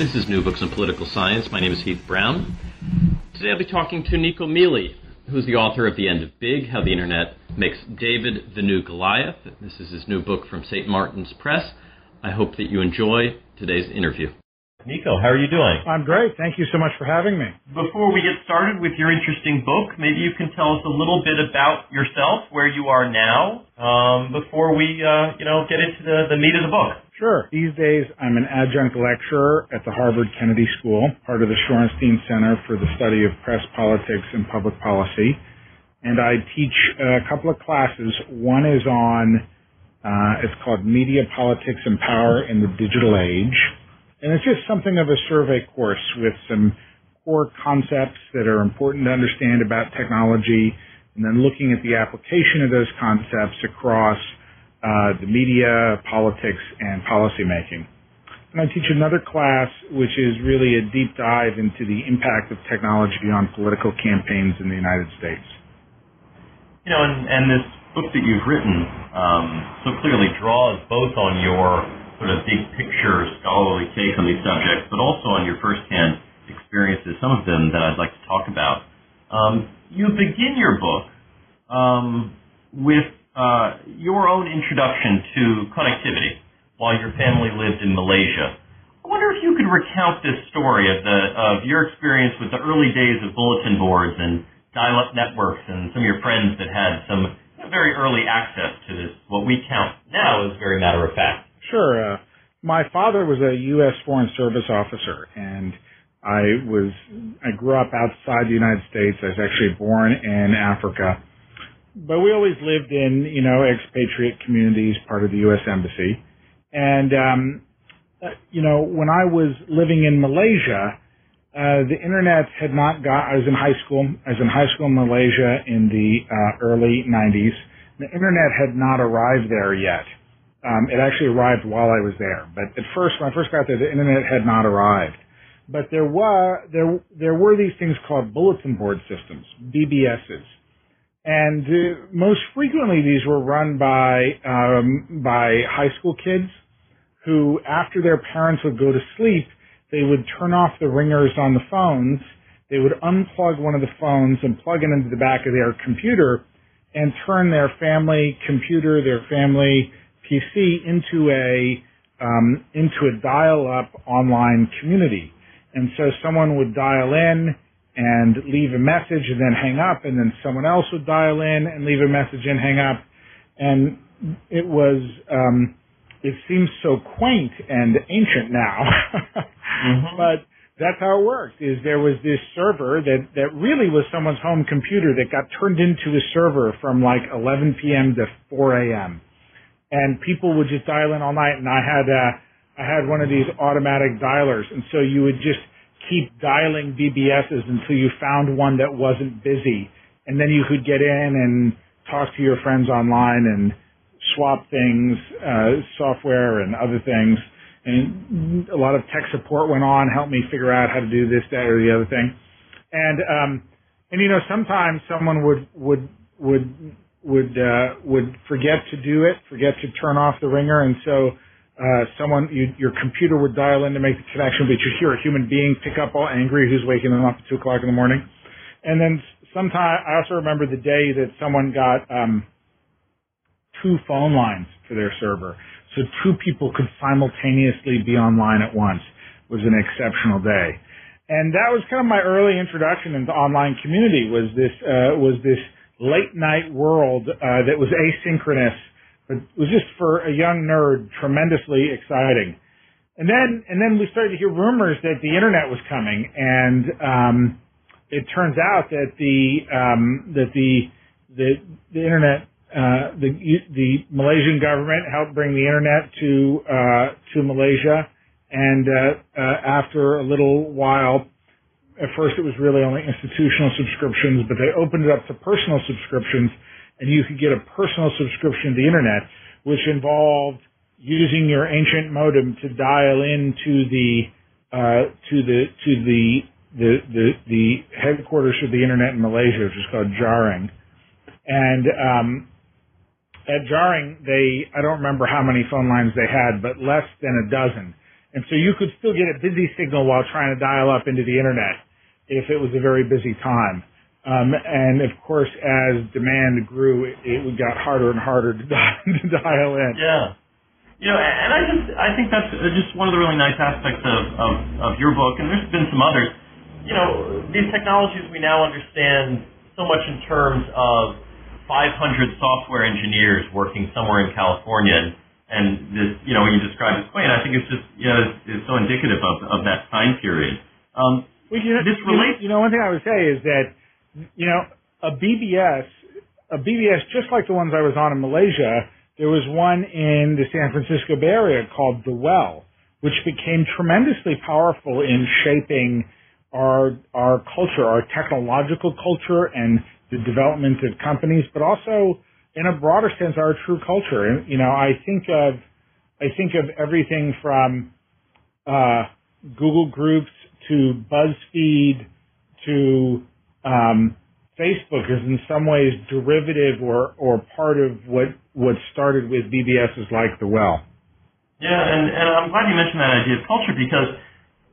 This is New Books in Political Science. My name is Heath Brown. Today I'll be talking to Nicco Mele, who's the author of The End of Big How the Internet Makes David the New Goliath. This is his new book from St. Martin's Press. I hope that you enjoy today's interview. Nicco, how are you doing? I'm great. Thank you so much for having me. Before we get started with your interesting book, maybe you can tell us a little bit about yourself, where you are now, um, before we, uh, you know, get into the, the meat of the book. Sure. These days, I'm an adjunct lecturer at the Harvard Kennedy School, part of the Shorenstein Center for the Study of Press Politics and Public Policy. And I teach a couple of classes. One is on, uh, it's called Media Politics and Power in the Digital Age and it's just something of a survey course with some core concepts that are important to understand about technology and then looking at the application of those concepts across uh, the media, politics, and policymaking. And I teach another class which is really a deep dive into the impact of technology on political campaigns in the United States. You know, and, and this book that you've written um, so clearly draws both on your sort of big picture scholarly take on these subjects, but also on your firsthand experiences, some of them that I'd like to talk about. Um, you begin your book um, with uh, your own introduction to connectivity while your family lived in Malaysia. I wonder if you could recount this story of the of your experience with the early days of bulletin boards and dial-up networks and some of your friends that had some very early access to this, what we count now as very matter of fact. Sure. Uh, my father was a U.S. Foreign Service officer, and I was I grew up outside the United States. I was actually born in Africa, but we always lived in you know expatriate communities, part of the U.S. Embassy, and um, uh, you know when I was living in Malaysia, uh, the internet had not got. I was in high school. I was in high school in Malaysia in the uh, early '90s. The internet had not arrived there yet. Um, it actually arrived while I was there, but at first, when I first got there, the internet had not arrived. But there were there there were these things called bulletin board systems, BBSs, and uh, most frequently these were run by um, by high school kids who, after their parents would go to sleep, they would turn off the ringers on the phones. They would unplug one of the phones and plug it into the back of their computer and turn their family computer, their family PC into a um, into a dial-up online community. And so someone would dial in and leave a message and then hang up, and then someone else would dial in and leave a message and hang up. And it was um, it seems so quaint and ancient now, mm-hmm. but that's how it worked. Is there was this server that that really was someone's home computer that got turned into a server from like 11 p.m. to 4 a.m and people would just dial in all night. And I had uh, I had one of these automatic dialers, and so you would just keep dialing BBSs until you found one that wasn't busy, and then you could get in and talk to your friends online and swap things, uh, software and other things. And a lot of tech support went on, helped me figure out how to do this, that, or the other thing. And um, and you know sometimes someone would would would would uh, would forget to do it, forget to turn off the ringer, and so uh, someone you, your computer would dial in to make the connection, but you hear a human being pick up all angry who's waking them up at two o'clock in the morning. And then sometime I also remember the day that someone got um, two phone lines to their server, so two people could simultaneously be online at once. It was an exceptional day, and that was kind of my early introduction into online community. Was this uh, was this late night world uh, that was asynchronous, but was just for a young nerd tremendously exciting. And then and then we started to hear rumors that the internet was coming, and um, it turns out that the um, that the the the internet uh, the the Malaysian government helped bring the internet to uh, to Malaysia, And uh, uh, after a little while, at first it was really only institutional subscriptions, but they opened it up to personal subscriptions, and you could get a personal subscription to the internet, which involved using your ancient modem to dial into the uh, to the to the the, the the headquarters of the internet in Malaysia, which is called Jaring, and um, at Jaring they I don't remember how many phone lines they had, but less than a dozen, and so you could still get a busy signal while trying to dial up into the internet if it was a very busy time. Um, and of course, as demand grew, it, it got harder and harder to dial, to dial in. Yeah. You know, and I just I think that's just one of the really nice aspects of, of, of your book, and there's been some others. You know, these technologies we now understand so much in terms of 500 software engineers working somewhere in California, and, and this, you know, when you describe it, Quain, I think it's just, you know, it's, it's so indicative of, of that time period. Um, well, you know, this relates. You know, one thing I would say is that, you know, a BBS, a BBS just like the ones I was on in Malaysia there was one in the San Francisco Bay Area called The Well, which became tremendously powerful in shaping our our culture, our technological culture, and the development of companies, but also in a broader sense, our true culture. And you know, I think of I think of everything from uh, Google Groups to BuzzFeed to um, Facebook is in some ways derivative or, or part of what, what started with BBSs like the well. Yeah, and, and I'm glad you mentioned that idea of culture because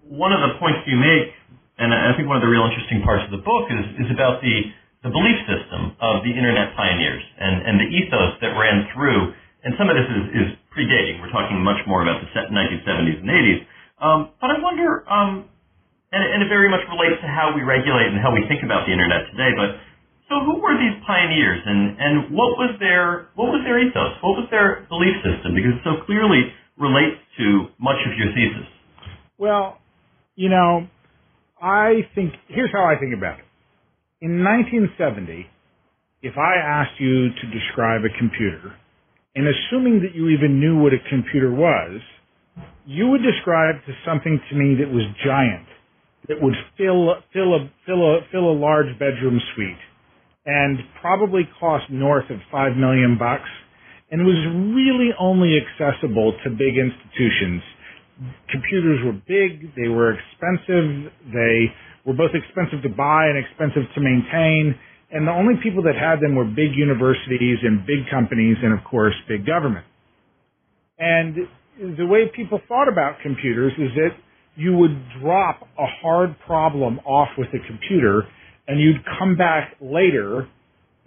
one of the points you make, and I think one of the real interesting parts of the book is, is about the, the belief system of the internet pioneers and, and the ethos that ran through, and some of this is, is predating. We're talking much more about the 1970s and 80s. Um, but I wonder, um, and, and it very much relates to how we regulate and how we think about the internet today. But so, who were these pioneers, and and what was their what was their ethos? What was their belief system? Because it so clearly relates to much of your thesis. Well, you know, I think here's how I think about it. In 1970, if I asked you to describe a computer, and assuming that you even knew what a computer was, you would describe to something to me that was giant that would fill fill a fill a fill a large bedroom suite and probably cost north of five million bucks and was really only accessible to big institutions. Computers were big, they were expensive, they were both expensive to buy and expensive to maintain, and the only people that had them were big universities and big companies and of course big government. And the way people thought about computers is that you would drop a hard problem off with the computer and you'd come back later,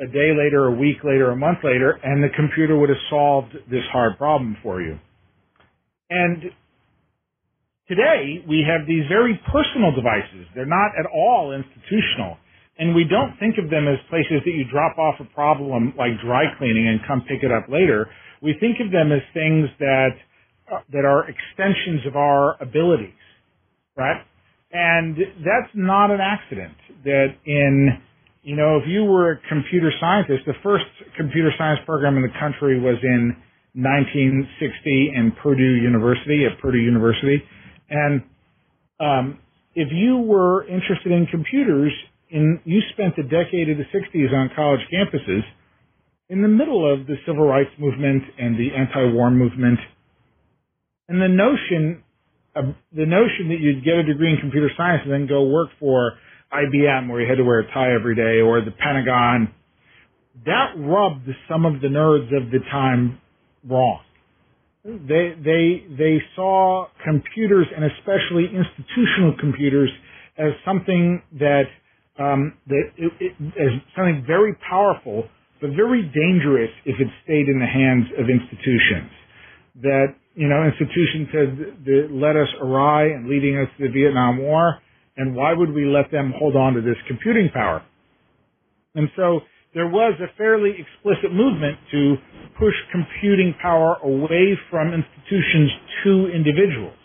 a day later, a week later, a month later, and the computer would have solved this hard problem for you. And today we have these very personal devices. They're not at all institutional. And we don't think of them as places that you drop off a problem like dry cleaning and come pick it up later. We think of them as things that, uh, that are extensions of our abilities right? And that's not an accident that in, you know, if you were a computer scientist, the first computer science program in the country was in 1960 in Purdue University, at Purdue University. And, um, if you were interested in computers, in, you spent a decade of the 60s on college campuses in the middle of the civil rights movement and the anti-war movement. And the notion the notion that you'd get a degree in computer science and then go work for IBM where you had to wear a tie every day or the Pentagon, that rubbed some of the nerds of the time wrong. They, they, they saw computers and especially institutional computers as something that, um, that it, it, as something very powerful, but very dangerous if it stayed in the hands of institutions. That you know, institutions had led us awry and leading us to the Vietnam War, and why would we let them hold on to this computing power? And so there was a fairly explicit movement to push computing power away from institutions to individuals.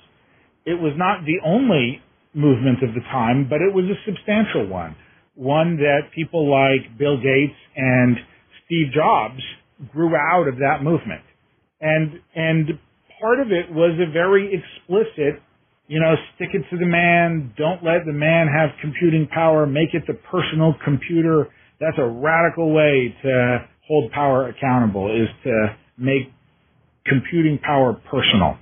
It was not the only movement of the time, but it was a substantial one. One that people like Bill Gates and Steve Jobs grew out of that movement. And, and part of it was a very explicit you know, stick it to the man. Don't let the man have computing power. Make it the personal computer. That's a radical way to hold power accountable is to make computing power personal.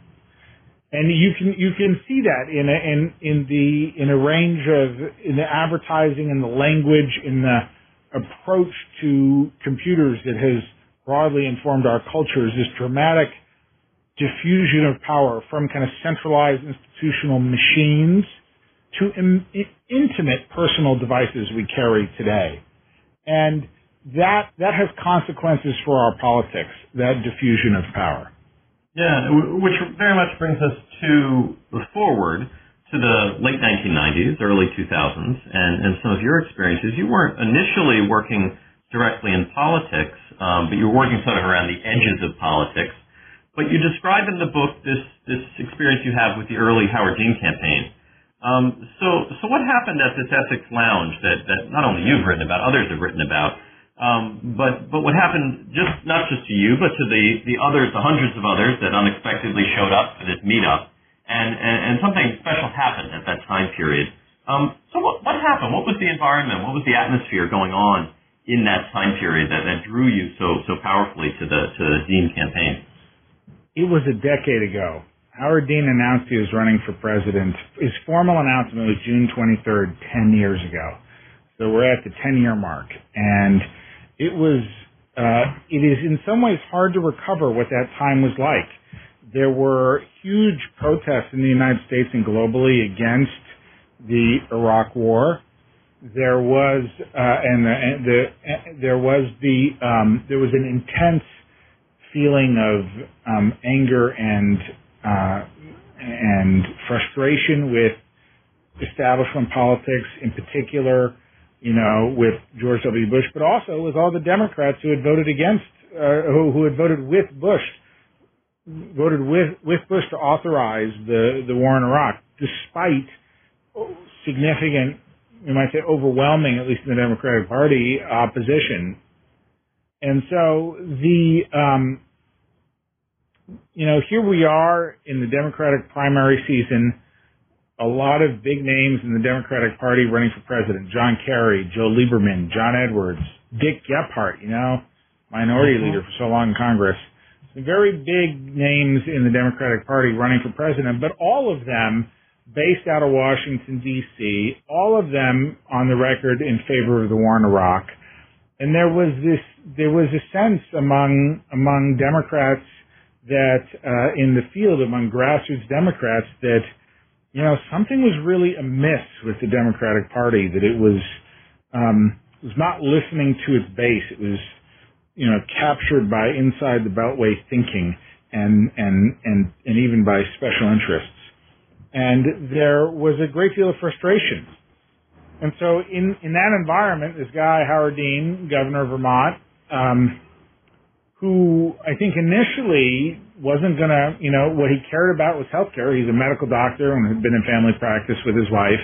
And you can you can see that in a, in in the in a range of in the advertising and the language in the approach to computers that has broadly informed our cultures. This dramatic diffusion of power from kind of centralized institutional machines to Im- intimate personal devices we carry today. And that, that has consequences for our politics, that diffusion of power. Yeah, which very much brings us to forward to the late 1990s, early 2000s, and, and some of your experiences. You weren't initially working directly in politics, um, but you were working sort of around the edges of politics. But you describe in the book this this experience you have with the early Howard Dean campaign. Um, so so what happened at this Essex Lounge that that not only you've written about, others have written about. Um, but but what happened just not just to you, but to the the others, the hundreds of others that unexpectedly showed up for this meetup, and and, and something special happened at that time period. Um, so what what happened? What was the environment? What was the atmosphere going on in that time period that, that drew you so so powerfully to the to the Dean campaign? It was a decade ago. Howard Dean announced he was running for president. His formal announcement was June 23rd, 10 years ago. So we're at the 10 year mark. And it was, uh, it is in some ways hard to recover what that time was like. There were huge protests in the United States and globally against the Iraq War. There was, uh, and the, and the, there was the, um, there was an intense feeling of um, anger and uh, and frustration with establishment politics, in particular, you know, with George W. Bush, but also with all the Democrats who had voted against, uh, who, who had voted with Bush, voted with with Bush to authorize the the war in Iraq, despite significant, you might say, overwhelming, at least in the Democratic Party, opposition and so the, um, you know, here we are in the Democratic primary season. A lot of big names in the Democratic Party running for president: John Kerry, Joe Lieberman, John Edwards, Dick Gephardt. You know, minority mm-hmm. leader for so long in Congress. Some very big names in the Democratic Party running for president, but all of them based out of Washington D.C. All of them on the record in favor of the war in Iraq. And there was this there was a sense among among Democrats that uh, in the field among grassroots Democrats that you know something was really amiss with the Democratic Party that it was um, was not listening to its base. It was you know captured by inside the beltway thinking and and and and even by special interests. And there was a great deal of frustration. And so in, in that environment, this guy, Howard Dean, governor of Vermont, um, who I think initially wasn't going to, you know, what he cared about was healthcare. He's a medical doctor and had been in family practice with his wife.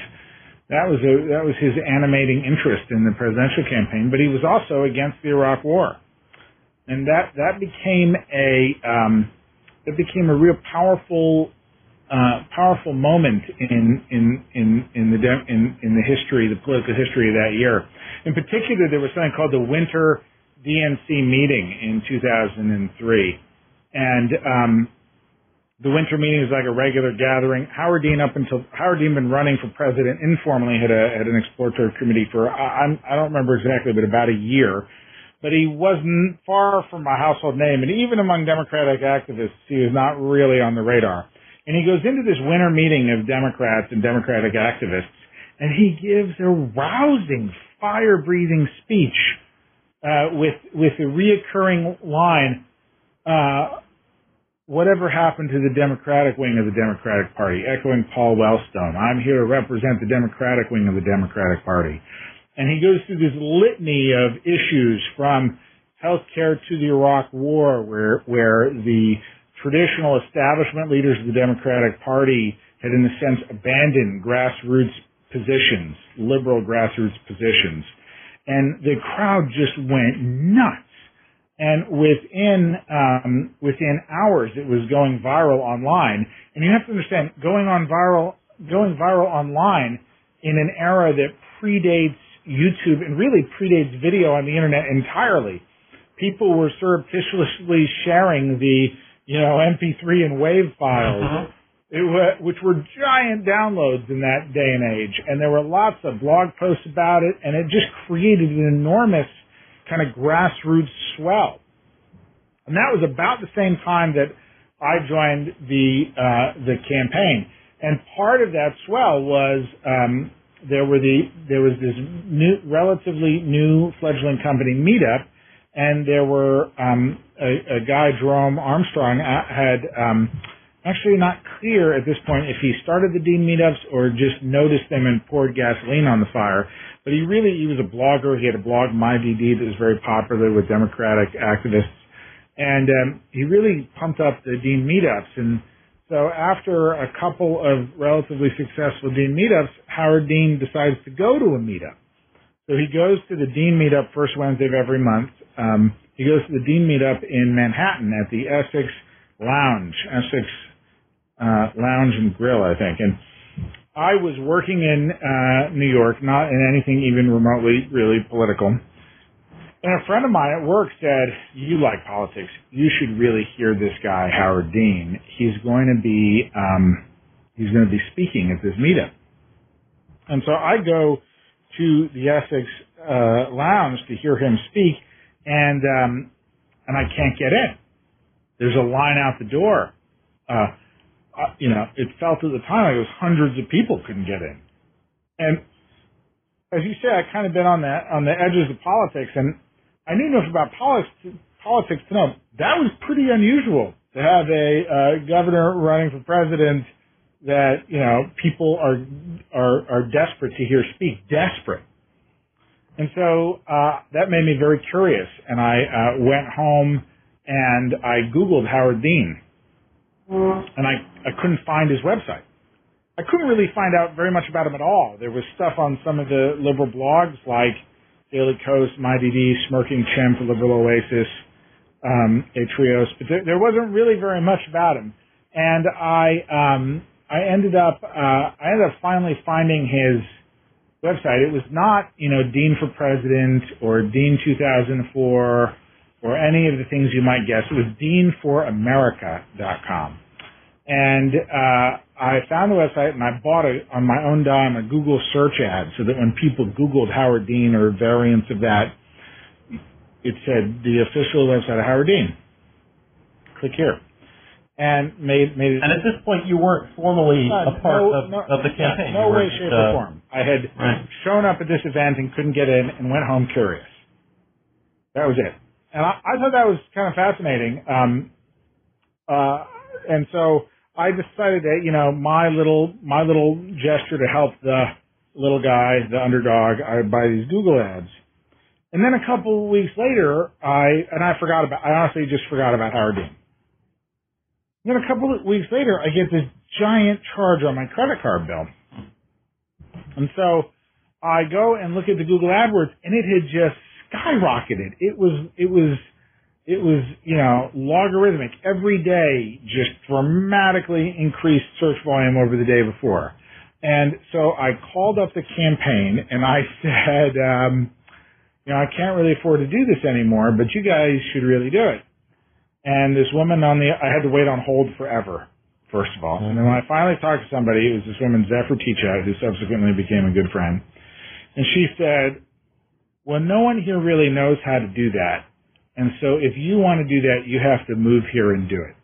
That was a, that was his animating interest in the presidential campaign, but he was also against the Iraq War, and that that became a um, it became a real powerful uh, powerful moment in in in in the in in the history, the political history of that year. In particular, there was something called the Winter DNC meeting in 2003. And um, the winter meeting is like a regular gathering. Howard Dean, up until Howard Dean, been running for president informally, had a had an exploratory committee for I, I'm, I don't remember exactly, but about a year. But he wasn't far from a household name, and even among Democratic activists, he was not really on the radar. And he goes into this winter meeting of Democrats and Democratic activists, and he gives a rousing, fire-breathing speech uh, with with the reoccurring line, uh, whatever happened to the Democratic wing of the Democratic Party, echoing Paul Wellstone. I'm here to represent the Democratic wing of the Democratic Party. And he goes through this litany of issues from health care to the Iraq War, where where the traditional establishment leaders of the Democratic Party had in a sense abandoned grassroots positions, liberal grassroots positions and the crowd just went nuts. and within um, within hours it was going viral online. And you have to understand, going on viral, going viral online in an era that predates YouTube and really predates video on the internet entirely. People were surreptitiously sharing the you know MP3 and WAV files. Uh-huh. Was, which were giant downloads in that day and age, and there were lots of blog posts about it, and it just created an enormous kind of grassroots swell. And that was about the same time that I joined the uh, the campaign. And part of that swell was um, there were the there was this new, relatively new fledgling company meetup, and there were um, a, a, guy Jerome Armstrong uh, had um, actually not clear at this point if he started the Dean meetups or just noticed them and poured gasoline on the fire. But he really, he was a blogger. He had a blog, MyDD, that was very popular with Democratic activists. And um, he really pumped up the Dean meetups. And so after a couple of relatively successful Dean meetups, Howard Dean decides to go to a meetup. So he goes to the Dean meetup first Wednesday of every month. Um, he goes to the Dean meetup in Manhattan at the Essex Lounge, Essex uh, Lounge and Grill, I think. And I was working in uh, New York, not in anything even remotely really political. And a friend of mine at work said, "You like politics? You should really hear this guy, Howard Dean. He's going to be um, he's going to be speaking at this meetup." And so I go to the Essex uh, Lounge to hear him speak, and um, and I can't get in. There's a line out the door. Uh, uh, you know, it felt at the time like it was hundreds of people couldn't get in. And as you say, I kind of been on the on the edges of politics, and I knew enough about politics politics to know that was pretty unusual to have a uh, governor running for president that you know people are are are desperate to hear speak, desperate. And so uh, that made me very curious, and I uh, went home and I Googled Howard Dean and I, I couldn't find his website. I couldn't really find out very much about him at all. There was stuff on some of the liberal blogs like Daily Kos, MyDD, Smirking Chimp, Liberal Oasis, um, Atrios, but there, there wasn't really very much about him. And I, um, I ended up, uh, I ended up finally finding his website. It was not, you know, Dean for President or Dean 2004 or any of the things you might guess. It was deanforamerica.com. And uh, I found the website and I bought it on my own dime a Google search ad so that when people Googled Howard Dean or variants of that, it said the official website of Howard Dean. Click here. And made made it. And at this point, you weren't formally uh, a part no, of, no, of the campaign. No way, shape, uh, or form. I had right. shown up at this event and couldn't get in, and went home curious. That was it and I, I thought that was kind of fascinating. Um, uh, and so I decided that you know my little my little gesture to help the little guy, the underdog, I buy these Google ads. And then a couple of weeks later, I and I forgot about. I honestly just forgot about Howard Dean. then a couple of weeks later, I get this giant charge on my credit card bill, and so I go and look at the Google AdWords, and it had just skyrocketed. It was, it was, it was, you know, logarithmic. Every day just dramatically increased search volume over the day before. And so I called up the campaign and I said, um, you know, I can't really afford to do this anymore, but you guys should really do it. And this woman on the, I had to wait on hold forever, first of all. And then when I finally talked to somebody, it was this woman, Zephyr Teachout, who subsequently became a good friend. And she said, well, no one here really knows how to do that. And so if you want to do that, you have to move here and do it.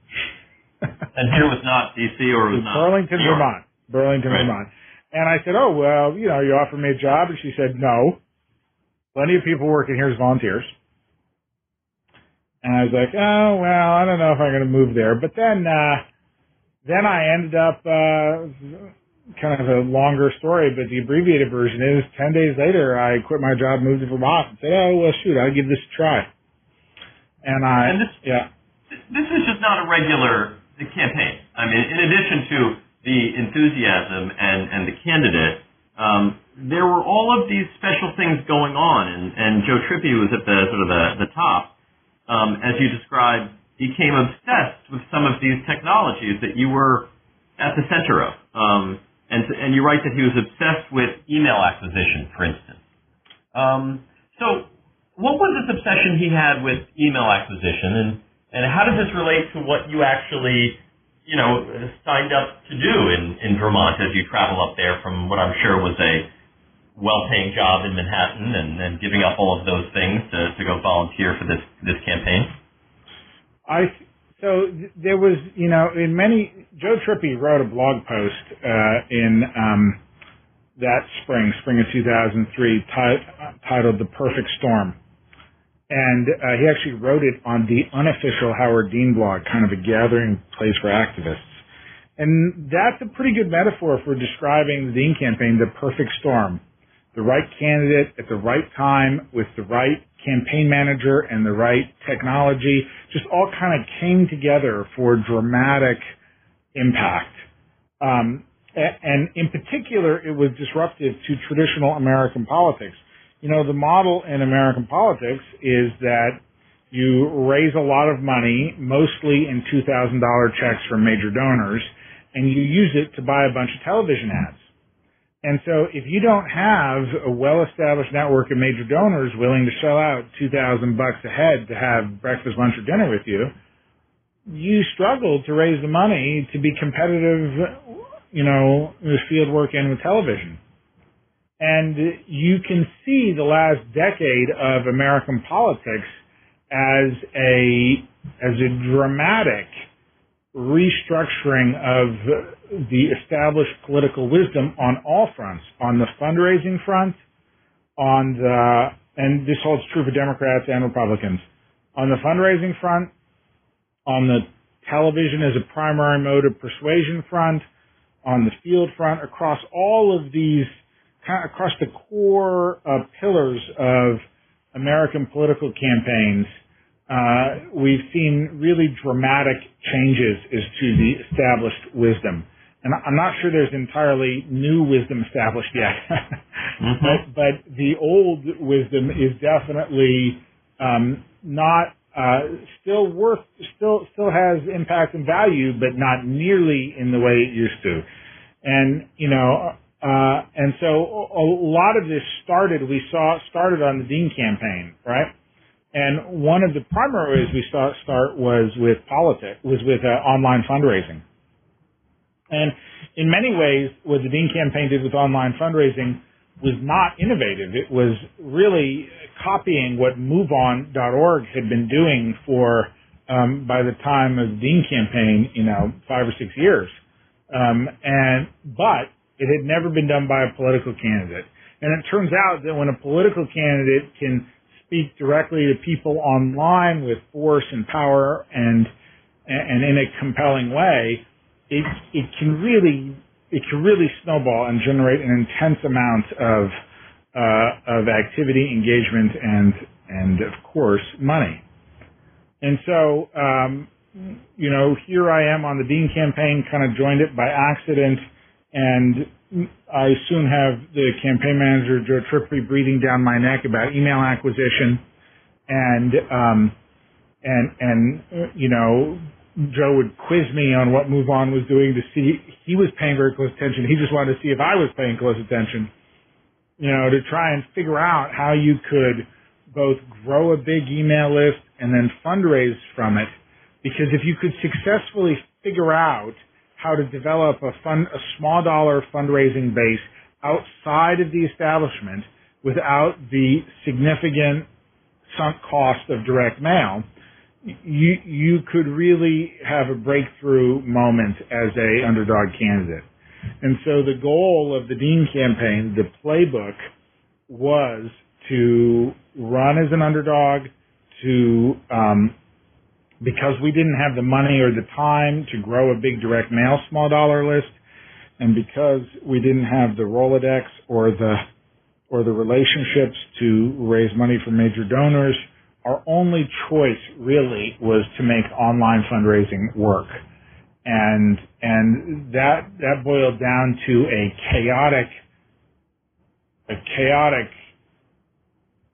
and here was not DC or was, not Burlington, Vermont. Burlington, right. Vermont. And I said, oh, well, you know, you offered me a job. And she said, no. Plenty of people working here as volunteers. And I was like, oh, well, I don't know if I'm going to move there. But then, uh, then I ended up, uh, kind of a longer story, but the abbreviated version is 10 days later, I quit my job, moved to Vermont, and said, oh, well, shoot, I'll give this a try. And I, and this, yeah. This is just not a regular campaign. I mean, in addition to the enthusiasm and, and the candidate, um, there were all of these special things going on, and, and Joe Trippi was at the sort of the, the top. um, as you described, became obsessed with some of these technologies that you were at the center of. Um, and, and you write that he was obsessed with email acquisition, for instance. Um, so, what was this obsession he had with email acquisition, and, and how does this relate to what you actually, you know, signed up to do in, in Vermont as you travel up there from what I'm sure was a well-paying job in Manhattan and, and giving up all of those things to, to go volunteer for this this campaign? I so there was you know in many Joe Trippi wrote a blog post uh, in um, that spring, spring of 2003, t- titled "The Perfect Storm," and uh, he actually wrote it on the unofficial Howard Dean blog, kind of a gathering place for activists. And that's a pretty good metaphor for describing the Dean campaign, the perfect storm the right candidate at the right time with the right campaign manager and the right technology just all kind of came together for dramatic impact. Um, and in particular, it was disruptive to traditional American politics. You know, the model in American politics is that you raise a lot of money, mostly in $2,000 checks from major donors, and you use it to buy a bunch of television ads. And so if you don't have a well-established network of major donors willing to shell out 2000 bucks a head to have breakfast, lunch, or dinner with you, you struggle to raise the money to be competitive, you know, with field work and with television. And you can see the last decade of American politics as a, as a dramatic restructuring of the established political wisdom on all fronts, on the fundraising front, on the, and this holds true for Democrats and Republicans, on the fundraising front, on the television as a primary mode of persuasion front, on the field front, across all of these, across the core uh, pillars of American political campaigns, uh, we've seen really dramatic changes as to the established wisdom and I'm not sure there's entirely new wisdom established yet, mm-hmm. but, but the old wisdom is definitely um, not uh, still worth, still still has impact and value, but not nearly in the way it used to. And you know, uh, and so a lot of this started. We saw started on the Dean campaign, right? And one of the primary ways we saw start was with politics, was with uh, online fundraising. And in many ways, what the Dean campaign did with online fundraising was not innovative. It was really copying what MoveOn.org had been doing for, um, by the time of the Dean campaign, you know, five or six years. Um, and, but it had never been done by a political candidate. And it turns out that when a political candidate can speak directly to people online with force and power and, and in a compelling way, it it can really it can really snowball and generate an intense amount of uh, of activity, engagement, and and of course money. And so, um, you know, here I am on the Dean campaign, kind of joined it by accident, and I soon have the campaign manager Joe Trippi breathing down my neck about email acquisition, and um, and and you know Joe would quiz me on what MoveOn was doing to see he was paying very close attention. He just wanted to see if I was paying close attention. You know, to try and figure out how you could both grow a big email list and then fundraise from it. Because if you could successfully figure out how to develop a fund, a small dollar fundraising base outside of the establishment without the significant sunk cost of direct mail, you you could really have a breakthrough moment as a underdog candidate. And so the goal of the Dean campaign, the playbook, was to run as an underdog, to um, because we didn't have the money or the time to grow a big direct mail small dollar list, and because we didn't have the Rolodex or the or the relationships to raise money from major donors our only choice really was to make online fundraising work. And, and that, that boiled down to a chaotic, a chaotic,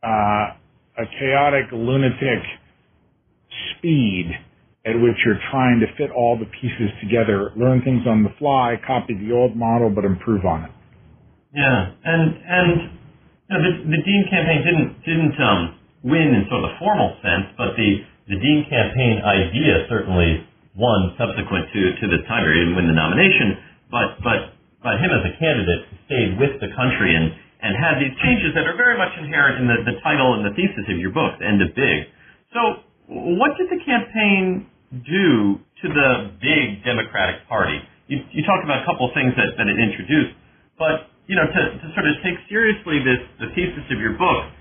uh, a chaotic lunatic speed at which you're trying to fit all the pieces together, learn things on the fly, copy the old model, but improve on it. Yeah, and and you know, the, the Dean campaign didn't didn't um, win in sort of the formal sense, but the the Dean campaign idea certainly won subsequent to to this time period. Didn't win the nomination, but but but him as a candidate stayed with the country and and had these changes that are very much inherent in the, the title and the thesis of your book, The End of Big. So, what did the campaign do to the big Democratic Party? You, you talked about a couple of things that, that it introduced, but you know, to, to sort of take seriously this the thesis of your book,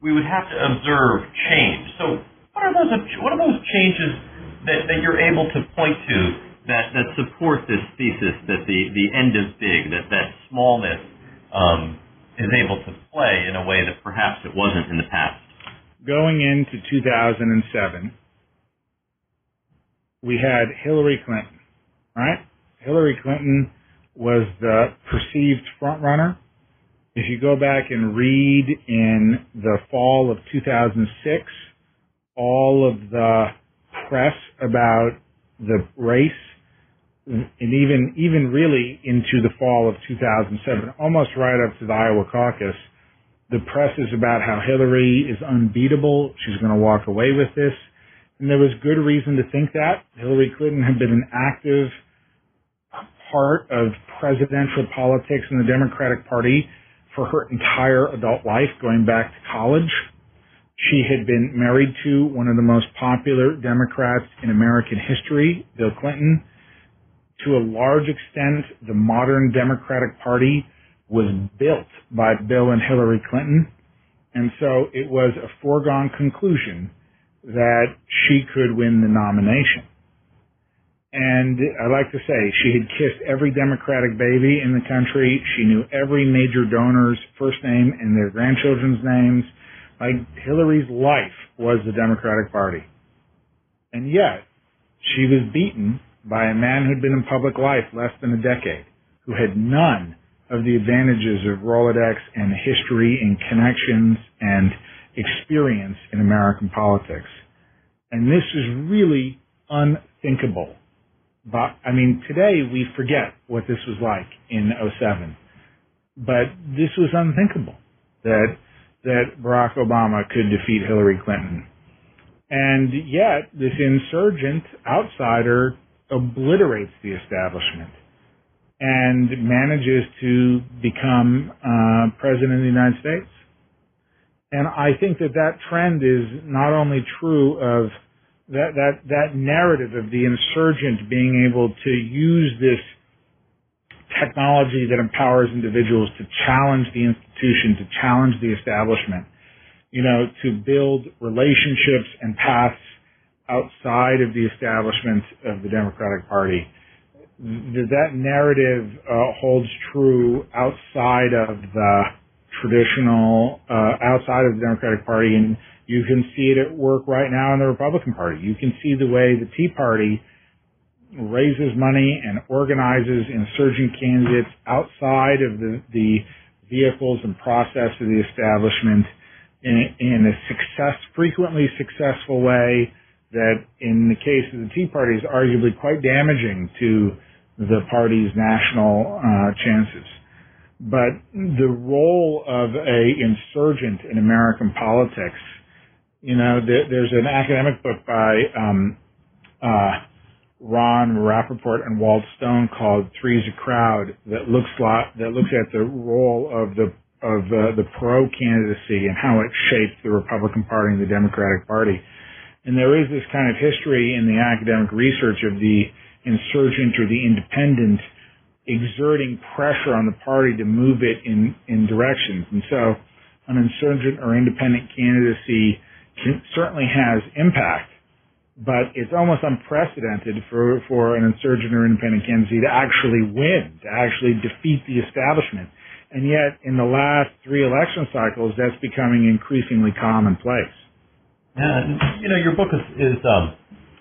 we would have to observe change. So, what are those what are those changes that, that you're able to point to that, that support this thesis that the, the end of big, that that smallness um, is able to play in a way that perhaps it wasn't in the past? Going into 2007, we had Hillary Clinton, right? Hillary Clinton was the perceived front runner. If you go back and read in the fall of 2006, all of the press about the race, and even even really into the fall of 2007, almost right up to the Iowa caucus, the press is about how Hillary is unbeatable. She's going to walk away with this. And there was good reason to think that. Hillary Clinton had been an active part of presidential politics in the Democratic Party for her entire adult life, going back to college. She had been married to one of the most popular Democrats in American history, Bill Clinton. To a large extent, the modern Democratic Party was built by Bill and Hillary Clinton. And so it was a foregone conclusion that she could win the nomination. And I like to say she had kissed every Democratic baby in the country. She knew every major donor's first name and their grandchildren's names. Like Hillary's life was the Democratic Party. And yet, she was beaten by a man who'd been in public life less than a decade, who had none of the advantages of Rolodex and history and connections and experience in American politics. And this is really unthinkable but I mean, today we forget what this was like in 07. But this was unthinkable that that Barack Obama could defeat Hillary Clinton. And yet, this insurgent outsider obliterates the establishment and manages to become uh, president of the United States. And I think that that trend is not only true of that that that narrative of the insurgent being able to use this technology that empowers individuals to challenge the institution, to challenge the establishment, you know, to build relationships and paths outside of the establishment of the Democratic Party. That narrative uh, holds true outside of the traditional, uh, outside of the Democratic Party and you can see it at work right now in the Republican Party. You can see the way the Tea Party raises money and organizes insurgent candidates outside of the, the vehicles and process of the establishment in, in a success, frequently successful way that in the case of the Tea Party is arguably quite damaging to the party's national uh, chances. But the role of a insurgent in American politics you know, there, there's an academic book by um, uh, Ron Rapoport and Walt Stone called Three's a Crowd that looks lot, that looks at the role of the of uh, the Perot candidacy and how it shaped the Republican Party and the Democratic Party. And there is this kind of history in the academic research of the insurgent or the independent exerting pressure on the party to move it in, in directions. And so an insurgent or independent candidacy certainly has impact, but it's almost unprecedented for, for an insurgent or independent candidacy to actually win, to actually defeat the establishment. And yet, in the last three election cycles, that's becoming increasingly commonplace. Yeah, you know, your book is is, um,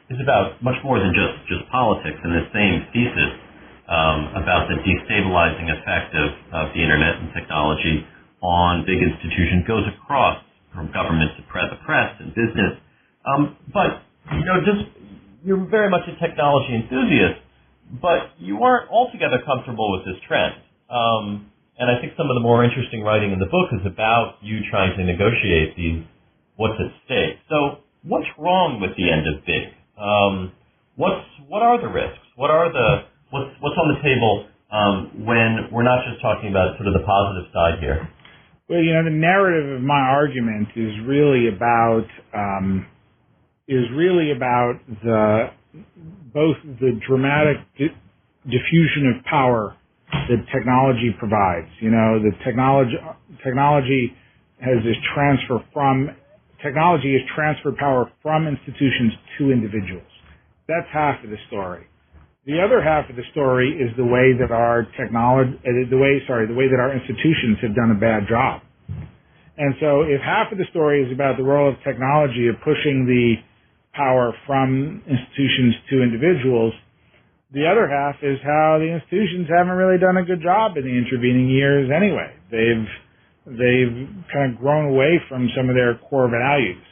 is about much more than just just politics, and the same thesis um, about the destabilizing effect of, of the internet and technology on big institutions goes across from government to press, the press and business. Um, but you know, just you're very much a technology enthusiast, but you aren't altogether comfortable with this trend. Um, and I think some of the more interesting writing in the book is about you trying to negotiate these what's at stake. So, what's wrong with the end of big? Um, what's what are the risks? What are the what's what's on the table um, when we're not just talking about sort of the positive side here? Well, you know, the narrative of my argument is really about um, is really about the both the dramatic di- diffusion of power that technology provides. You know, the technology technology has this transfer from technology has transferred power from institutions to individuals. That's half of the story. The other half of the story is the way that our technology, uh, the way, sorry, the way that our institutions have done a bad job. And so if half of the story is about the role of technology of pushing the power from institutions to individuals, the other half is how the institutions haven't really done a good job in the intervening years anyway. They've, they've kind of grown away from some of their core values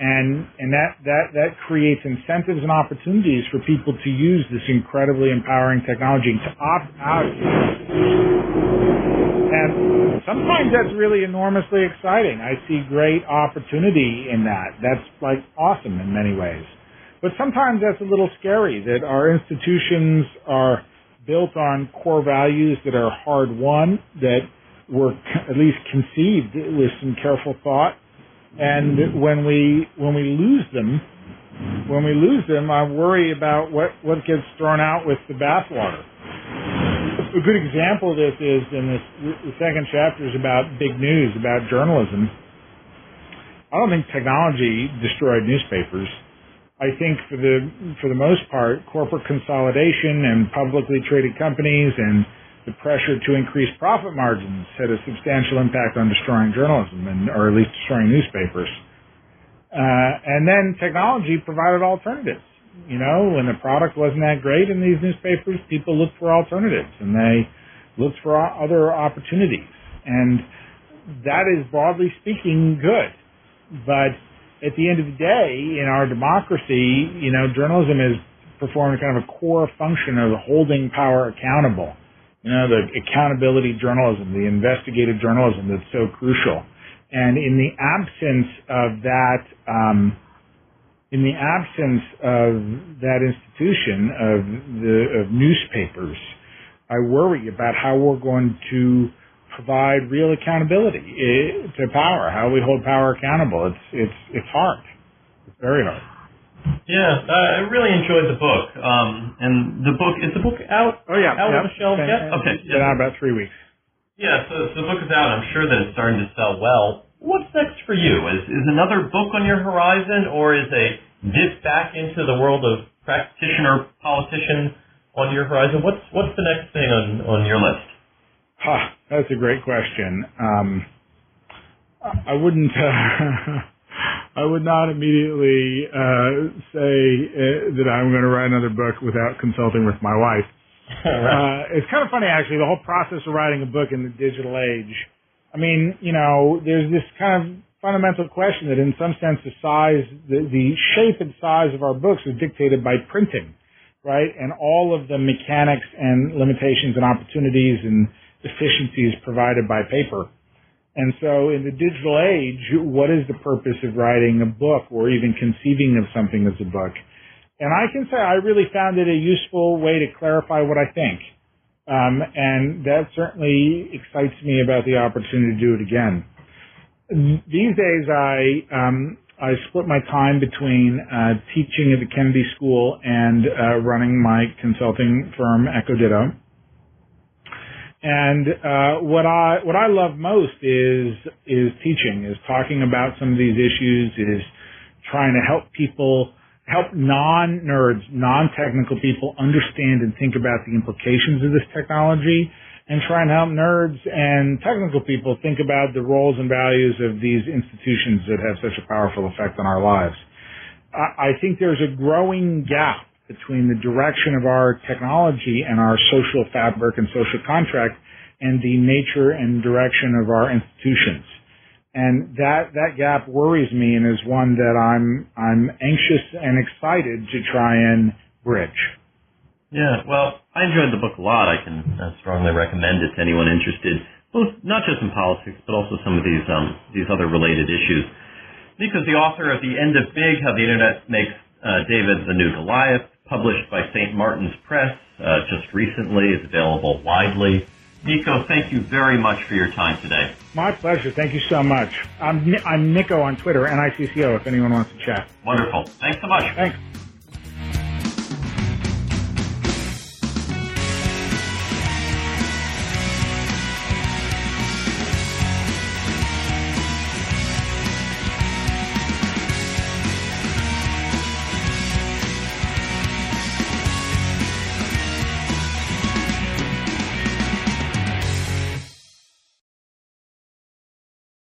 and and that that that creates incentives and opportunities for people to use this incredibly empowering technology to opt out. And sometimes that's really enormously exciting. I see great opportunity in that. That's like awesome in many ways. But sometimes that's a little scary that our institutions are built on core values that are hard won, that were at least conceived with some careful thought and when we when we lose them, when we lose them, I worry about what what gets thrown out with the bathwater. A good example of this is in this the second chapter is about big news about journalism. I don't think technology destroyed newspapers. I think for the for the most part, corporate consolidation and publicly traded companies and the pressure to increase profit margins had a substantial impact on destroying journalism and, or at least destroying newspapers. Uh, and then technology provided alternatives. You know, when the product wasn't that great in these newspapers, people looked for alternatives and they looked for other opportunities. And that is broadly speaking good. But at the end of the day, in our democracy, you know, journalism has performed kind of a core function of holding power accountable you know, the accountability journalism, the investigative journalism that's so crucial. And in the absence of that, um, in the absence of that institution of the of newspapers, I worry about how we're going to provide real accountability eh, to power, how we hold power accountable. It's it's it's hard. It's very hard. Yeah, I really enjoyed the book. Um, and the book is the book out? Oh yeah, out yeah. on the shelves yet? Okay, it's been out about three weeks. Yeah, so, so the book is out. I'm sure that it's starting to sell well. What's next for you? Is is another book on your horizon, or is a dip back into the world of practitioner politician on your horizon? What's what's the next thing on on your list? Huh, that's a great question. Um, I wouldn't. Uh, I would not immediately uh, say uh, that I'm going to write another book without consulting with my wife. uh, it's kind of funny, actually, the whole process of writing a book in the digital age. I mean, you know, there's this kind of fundamental question that, in some sense, the size, the, the shape and size of our books is dictated by printing, right? And all of the mechanics and limitations and opportunities and efficiencies provided by paper. And so in the digital age, what is the purpose of writing a book or even conceiving of something as a book? And I can say I really found it a useful way to clarify what I think. Um, and that certainly excites me about the opportunity to do it again. These days, I um, I split my time between uh, teaching at the Kennedy School and uh, running my consulting firm, EchoDitto. And uh, what I what I love most is is teaching, is talking about some of these issues, is trying to help people, help non nerds, non technical people understand and think about the implications of this technology, and try and help nerds and technical people think about the roles and values of these institutions that have such a powerful effect on our lives. I, I think there's a growing gap between the direction of our technology and our social fabric and social contract and the nature and direction of our institutions. and that that gap worries me and is one that I'm I'm anxious and excited to try and bridge. Yeah, well, I enjoyed the book a lot. I can uh, strongly recommend it to anyone interested, both not just in politics, but also some of these um, these other related issues. Nicco's the author of The End of Big: How the Internet Makes uh, David the New Goliath, published by St. Martin's Press uh, just recently. It's available widely. Nicco, thank you very much for your time today. My pleasure. Thank you so much. I'm, I'm Nicco on Twitter, N-I-C-C-O, if anyone wants to chat. Wonderful. Thanks so much. Thanks.